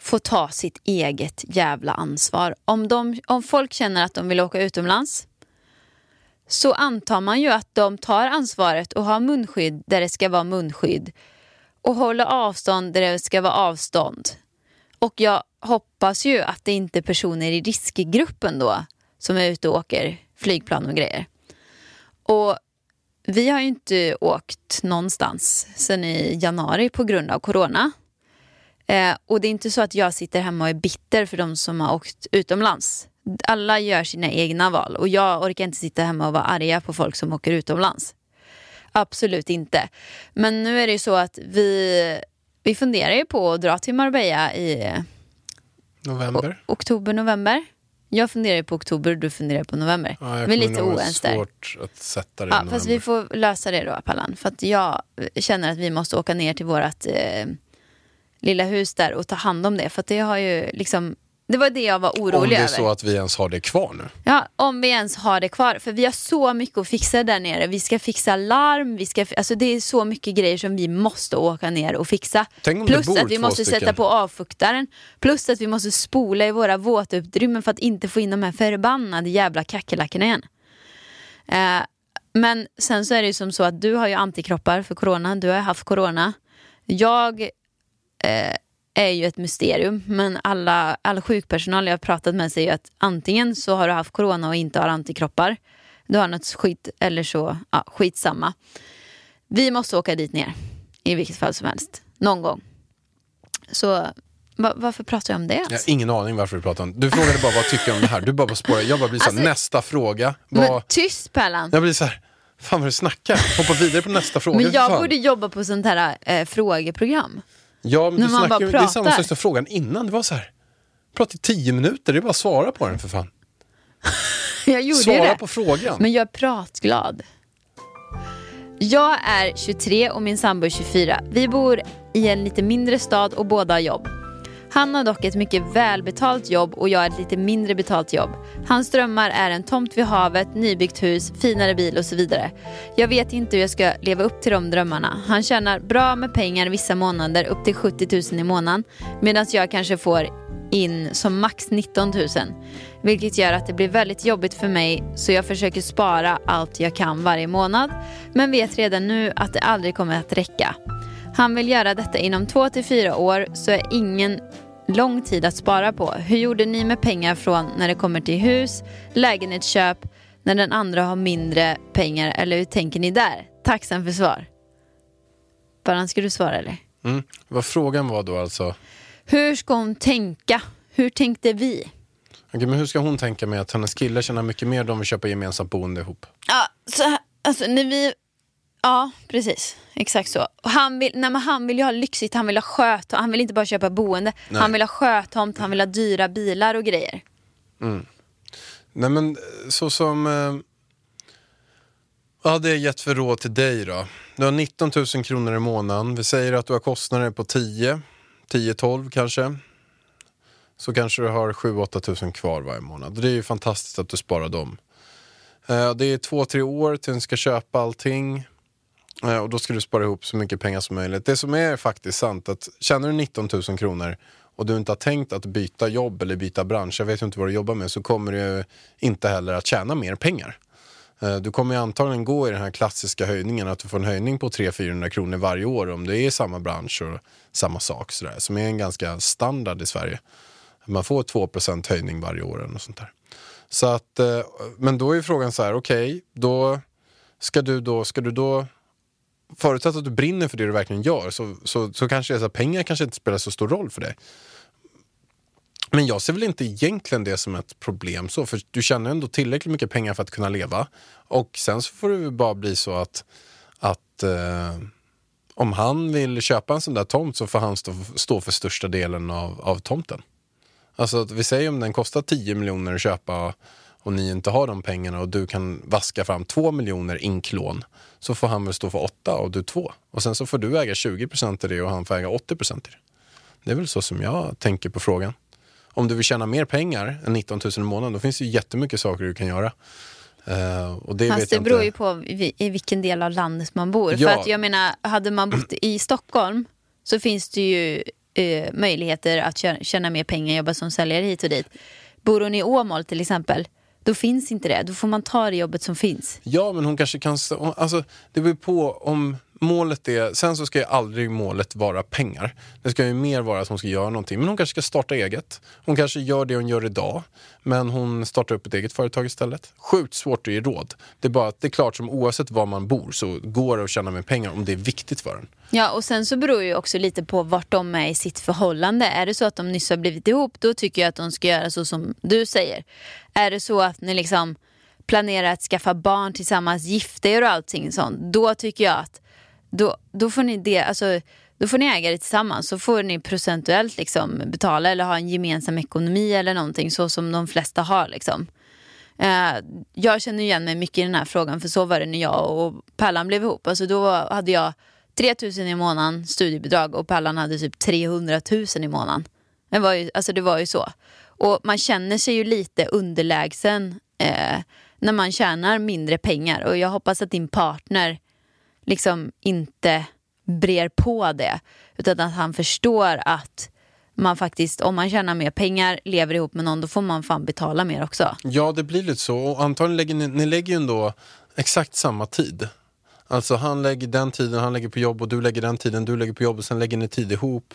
får ta sitt eget jävla ansvar. Om, de, om folk känner att de vill åka utomlands så antar man ju att de tar ansvaret och har munskydd där det ska vara munskydd och håller avstånd där det ska vara avstånd. Och jag hoppas ju att det inte är personer i riskgruppen då som är ute och åker flygplan och grejer. Och vi har ju inte åkt någonstans sedan i januari på grund av corona. Eh, och det är inte så att jag sitter hemma och är bitter för de som har åkt utomlands. Alla gör sina egna val och jag orkar inte sitta hemma och vara arga på folk som åker utomlands. Absolut inte. Men nu är det ju så att vi, vi funderar ju på att dra till Marbella i November. oktober, november. Jag funderar på oktober, du funderar på november. Ja, vi är lite oense där. svårt att sätta det Ja, fast vi får lösa det då, Pallan. För att jag känner att vi måste åka ner till vårt eh, lilla hus där och ta hand om det. För att det har ju liksom, det var det jag var orolig Om det är över. så att vi ens har det kvar nu. Ja, om vi ens har det kvar. För vi har så mycket att fixa där nere. Vi ska fixa larm, vi ska, alltså det är så mycket grejer som vi måste åka ner och fixa. Plus att vi måste stycken. sätta på avfuktaren. Plus att vi måste spola i våra våtutrymmen för att inte få in de här förbannade jävla kackerlackorna igen. Eh, men sen så är det ju som så att du har ju antikroppar för corona. Du har ju haft corona. Jag eh, är ju ett mysterium. Men alla, all sjukpersonal jag har pratat med säger att antingen så har du haft corona och inte har antikroppar. Du har något skit eller så, ja, skitsamma. Vi måste åka dit ner. I vilket fall som helst. Någon gång. Så va, varför pratar jag om det? Jag har ingen aning varför du pratar om det. Du frågade bara vad tycker jag om det här. Du bara spårar. Jag bara blir såhär, Alltså- nästa fråga. Vad... Men tyst Pärlan. Jag blir så här, fan vad du snackar. Hoppa vidare på nästa fråga. Men jag borde jobba på sånt här eh, frågeprogram. Ja, men när du man snackar, bara ju- det är samma pratar. sak som frågan innan. Det var så här, prata i tio minuter, det är bara att svara på den för fan. Jag gjorde Svara det. på frågan. Men jag är pratglad. Jag är 23 och min sambo är 24. Vi bor i en lite mindre stad och båda har jobb. Han har dock ett mycket välbetalt jobb och jag ett lite mindre betalt jobb. Hans drömmar är en tomt vid havet, nybyggt hus, finare bil och så vidare. Jag vet inte hur jag ska leva upp till de drömmarna. Han tjänar bra med pengar vissa månader, upp till 70 000 i månaden. Medan jag kanske får in som max 19 000. Vilket gör att det blir väldigt jobbigt för mig så jag försöker spara allt jag kan varje månad. Men vet redan nu att det aldrig kommer att räcka. Han vill göra detta inom två till fyra år så är ingen lång tid att spara på. Hur gjorde ni med pengar från när det kommer till hus, lägenhetsköp, när den andra har mindre pengar eller hur tänker ni där? Tacksam för svar. Bara ska du svara eller? Mm. Vad frågan var då alltså, Hur ska hon tänka? Hur tänkte vi? Okej, men hur ska hon tänka med att hennes killar tjänar mycket mer, de vill köpa gemensamt boende ihop? Ja, så, alltså när vi... Ja, precis. Exakt så. Och han, vill, nej, men han vill ju ha lyxigt, han vill ha sköt, han vill inte bara köpa boende. Nej. Han vill ha sjötomt, han vill ha dyra bilar och grejer. Nej men så som... Eh, vad hade jag gett för råd till dig då? Du har 19 000 kronor i månaden. Vi säger att du har kostnader på 10, 10-12 kanske. Så kanske du har 7-8 000 kvar varje månad. Det är ju fantastiskt att du sparar dem. Eh, det är två, tre år till du ska köpa allting. Eh, och då ska du spara ihop så mycket pengar som möjligt. Det som är faktiskt sant att tjänar du 19 000 kronor och du inte har tänkt att byta jobb eller byta bransch, jag vet ju inte vad du jobbar med, så kommer du inte heller att tjäna mer pengar. Eh, du kommer ju antagligen gå i den här klassiska höjningen, att du får en höjning på 300-400 kronor varje år om du är i samma bransch och samma sak, sådär, som är en ganska standard i Sverige. Man får 2% höjning varje år eller något sånt där. Så att, eh, men då är frågan så här, okej, då ska du då, ska du då förutsatt att du brinner för det du verkligen gör så, så, så kanske det är så pengar kanske inte spelar så stor roll för dig. Men jag ser väl inte egentligen det som ett problem så, för du tjänar ändå tillräckligt mycket pengar för att kunna leva. Och sen så får det bara bli så att, att eh, om han vill köpa en sån där tomt så får han stå, stå för största delen av, av tomten. Alltså att vi säger om den kostar 10 miljoner att köpa och ni inte har de pengarna och du kan vaska fram 2 miljoner inklån så får han väl stå för 8 och du 2. Och sen så får du äga 20 procent i det och han får äga 80 procent i det. Det är väl så som jag tänker på frågan. Om du vill tjäna mer pengar än 19 000 i månaden då finns det ju jättemycket saker du kan göra. Eh, och det Fast vet det beror ju inte. på i, i vilken del av landet man bor. Ja. För att jag menar, hade man bott i Stockholm så finns det ju eh, möjligheter att tjäna mer pengar, jobba som säljare hit och dit. Bor hon i Åmål till exempel, då finns inte det. Då får man ta det jobbet som finns. Ja, men hon kanske kan... Alltså, det beror på om målet är... Sen så ska ju aldrig målet vara pengar. Det ska ju mer vara att hon ska göra någonting. Men hon kanske ska starta eget. Hon kanske gör det hon gör idag, men hon startar upp ett eget företag istället. Sjukt svårt att ge råd. Det är bara att det är klart som oavsett var man bor så går det att tjäna mer pengar om det är viktigt för en. Ja, och sen så beror ju också lite på vart de är i sitt förhållande. Är det så att de nyss har blivit ihop, då tycker jag att de ska göra så som du säger. Är det så att ni liksom planerar att skaffa barn tillsammans, gifta er och allting sånt, då tycker jag att då, då får ni det, alltså då får ni äga det tillsammans, så får ni procentuellt liksom betala eller ha en gemensam ekonomi eller någonting så som de flesta har liksom. Eh, jag känner igen mig mycket i den här frågan för så var det när jag och Pallan blev ihop. Alltså då hade jag 3 000 i månaden studiebidrag och Pallan hade typ 300 000 i månaden. Det var ju, alltså det var ju så. Och man känner sig ju lite underlägsen eh, när man tjänar mindre pengar och jag hoppas att din partner liksom inte brer på det utan att han förstår att man faktiskt, om man tjänar mer pengar, lever ihop med någon, då får man fan betala mer också. Ja, det blir lite så. Och antagligen lägger ni, ni lägger ju ändå exakt samma tid. Alltså han lägger den tiden, han lägger på jobb och du lägger den tiden, du lägger på jobb och sen lägger ni tid ihop.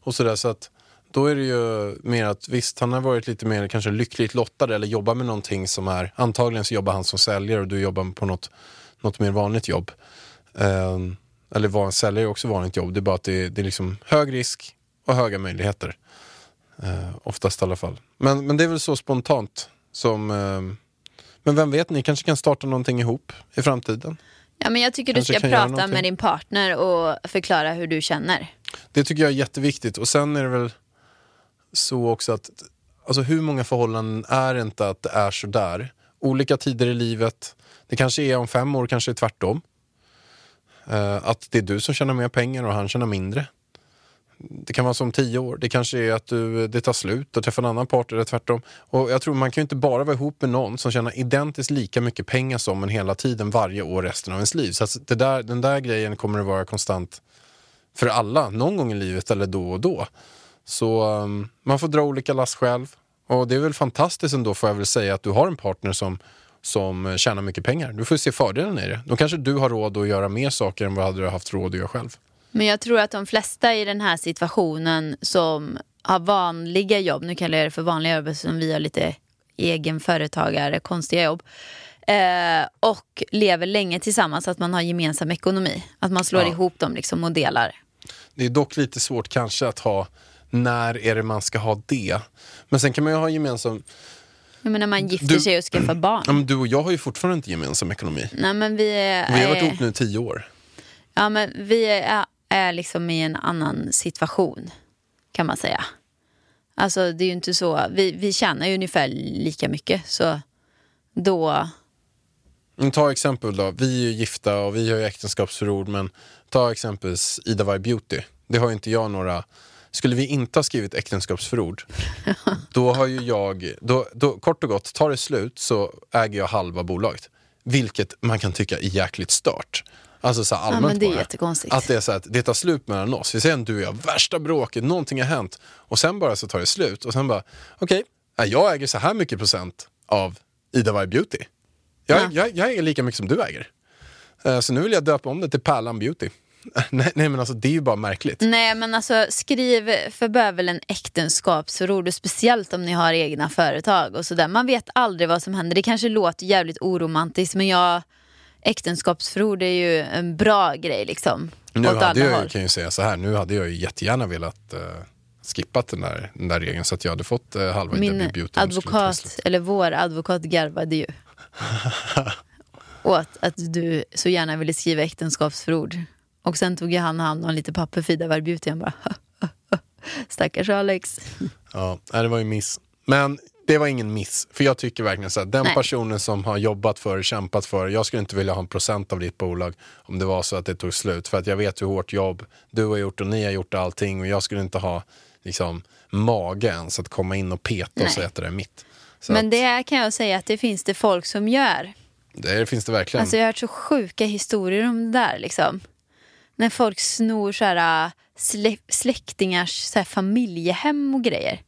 Och sådär, så att då är det ju mer att visst, han har varit lite mer kanske lyckligt lottad eller jobbar med någonting som är, antagligen så jobbar han som säljare och du jobbar på något, något mer vanligt jobb. Ehm, eller var en säljare är också vanligt jobb, det är bara att det, det är liksom hög risk och höga möjligheter. Uh, oftast i alla fall. Men, men det är väl så spontant som... ehm, men vem vet, ni kanske kan starta någonting ihop i framtiden. Ja, men jag tycker Kanske du ska prata med din partner och förklara hur du känner. Det tycker jag är jätteviktigt. Och sen är det väl så också att alltså hur många förhållanden är inte att det är så där? Olika tider i livet. Det kanske är om fem år, kanske är tvärtom. Eh, att det är du som tjänar mer pengar och han tjänar mindre. Det kan vara som tio år. Det kanske är att du, det tar slut och träffar en annan partner eller tvärtom. Och jag tror man kan ju inte bara vara ihop med någon som tjänar identiskt lika mycket pengar som en hela tiden varje år resten av ens liv. Så att det där, den där grejen kommer att vara konstant för alla någon gång i livet eller då och då. Så um, man får dra olika lass själv. Och det är väl fantastiskt ändå får jag väl säga att du har en partner som, som tjänar mycket pengar. Du får se fördelen i det. Då kanske du har råd att göra mer saker än vad hade du haft råd att göra själv. Men jag tror att de flesta i den här situationen som har vanliga jobb, nu kallar jag det för vanliga jobb som vi har lite egenföretagare, konstiga jobb. Eh, och lever länge tillsammans, att man har gemensam ekonomi. Att man slår Ja. ihop dem liksom och delar. Det är dock lite svårt kanske att ha när är det man ska ha det. Men sen kan man ju ha gemensam... Jag menar man gifter Du- sig och skaffar barn. Ja, men du och jag har ju fortfarande inte gemensam ekonomi. Nej men vi är... Vi har varit ihop nu i tio år. Ja, men vi är, är liksom i en annan situation kan man säga. Alltså det är ju inte så, vi, vi tjänar ju ungefär lika mycket så då, ta exempel då, vi är ju gifta och vi har ju äktenskapsförord men ta exempelvis Ida Varg Beauty. Det har ju inte jag några... Skulle vi inte ha skrivit äktenskapsförord då har ju jag, då, då, kort och gott, tar det slut så äger jag halva bolaget. Vilket man kan tycka är jäkligt stört. Alltså så här ja, allmänt men det är bara. jättekonstigt. Att det är så att det tar slut mellan oss. Vi säger att du och jag, värsta bråket, någonting har hänt. Och sen bara så tar det slut. Och sen bara, okej, ja, jag äger så här mycket procent av Ida Varg Beauty. Jag, Ja. jag, jag äger lika mycket som du äger. Eh, Så nu vill jag döpa om det till Pärlan Beauty. nej, nej men alltså det är ju bara märkligt. Nej men alltså skriv för bövelen äktenskapsförord och speciellt om ni har egna företag och sådär. Man vet aldrig vad som händer. Det kanske låter jävligt oromantiskt men jag äktenskapsförord är ju en bra grej liksom. Nu hade jag håll. kan ju säga så här, nu hade jag ju jättegärna velat uh, skippat den där, den där regeln så att jag hade fått uh, halva Min ta advokat, eller vår advokat garvade ju. åt att du så gärna ville skriva äktenskapsförord. Och sen tog jag hand hand om lite papper för Ida Varg Beauty. Han bara, stackars Alex. Ja, det var ju miss. Men det var ingen miss. För jag tycker verkligen så här, den Nej. personen som har jobbat för, kämpat för, jag skulle inte vilja ha en procent av ditt bolag om det var så att det tog slut. För att jag vet hur hårt jobb du har gjort och ni har gjort allting och jag skulle inte ha liksom mage ens att komma in och peta och säga att det är mitt. Så Men det kan jag säga att det finns det folk som gör. det finns det verkligen. Alltså jag har hört så sjuka historier om det där liksom. När folk snor så här, äh, slä, släktingars så här, familjehem och grejer.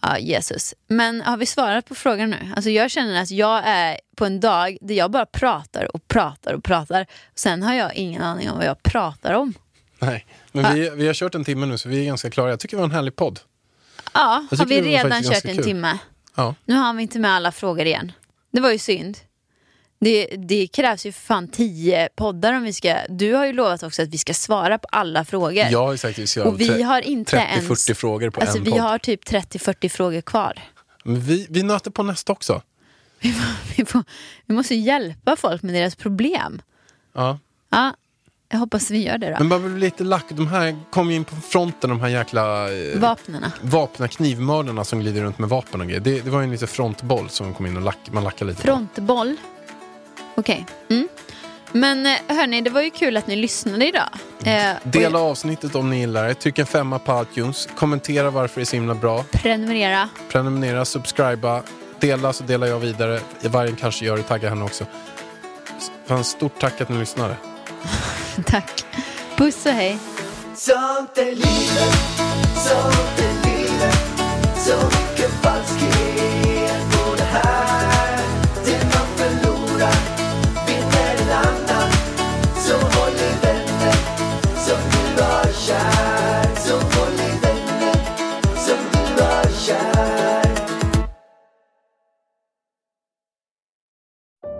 Ja, Jesus. Men har vi svarat på frågan nu? Alltså jag känner att jag är på en dag där jag bara pratar och pratar och pratar. Sen har jag ingen aning om vad jag pratar om. Nej. Men vi, vi har kört en timme nu så vi är ganska klara. Jag tycker det var en härlig podd. Ja, har vi redan kört en kul. timme? Ja. Nu har vi inte med alla frågor igen. Det var ju synd. Det, det krävs ju fan tio poddar om vi ska... Du har ju lovat också att vi ska svara på alla frågor. Jag har ju sagt att vi ska Och vi har inte 30-40 ens... frågor på alltså en vi podd. har typ 30-40 frågor kvar. Men vi, vi nöter på nästa också. Vi, får, vi måste hjälpa folk med deras problem. Ja. Ja, jag hoppas vi gör det då. Men bara bli lite lack. De här kom ju in på fronten, de här jäkla eh, Vapnena. vapna knivmördarna som glider runt med vapen och grejer. Det, det var ju en liten frontboll som kom in och lack, man lackade lite på. Okej. Mm. Men eh, hörni, det var ju kul att ni lyssnade idag. Eh, och Dela avsnittet om ni gillar det. Tryck en femma på iTunes. Kommentera varför det är så himla bra. prenumerera. Prenumerera, subscriba. Dela så delar jag vidare. Vargen kanske gör det. Tagga henne också. Fan, stort tack att ni lyssnade. Tack. Puss och hej. Sånt är livet, sånt är livet Så mycket falskhet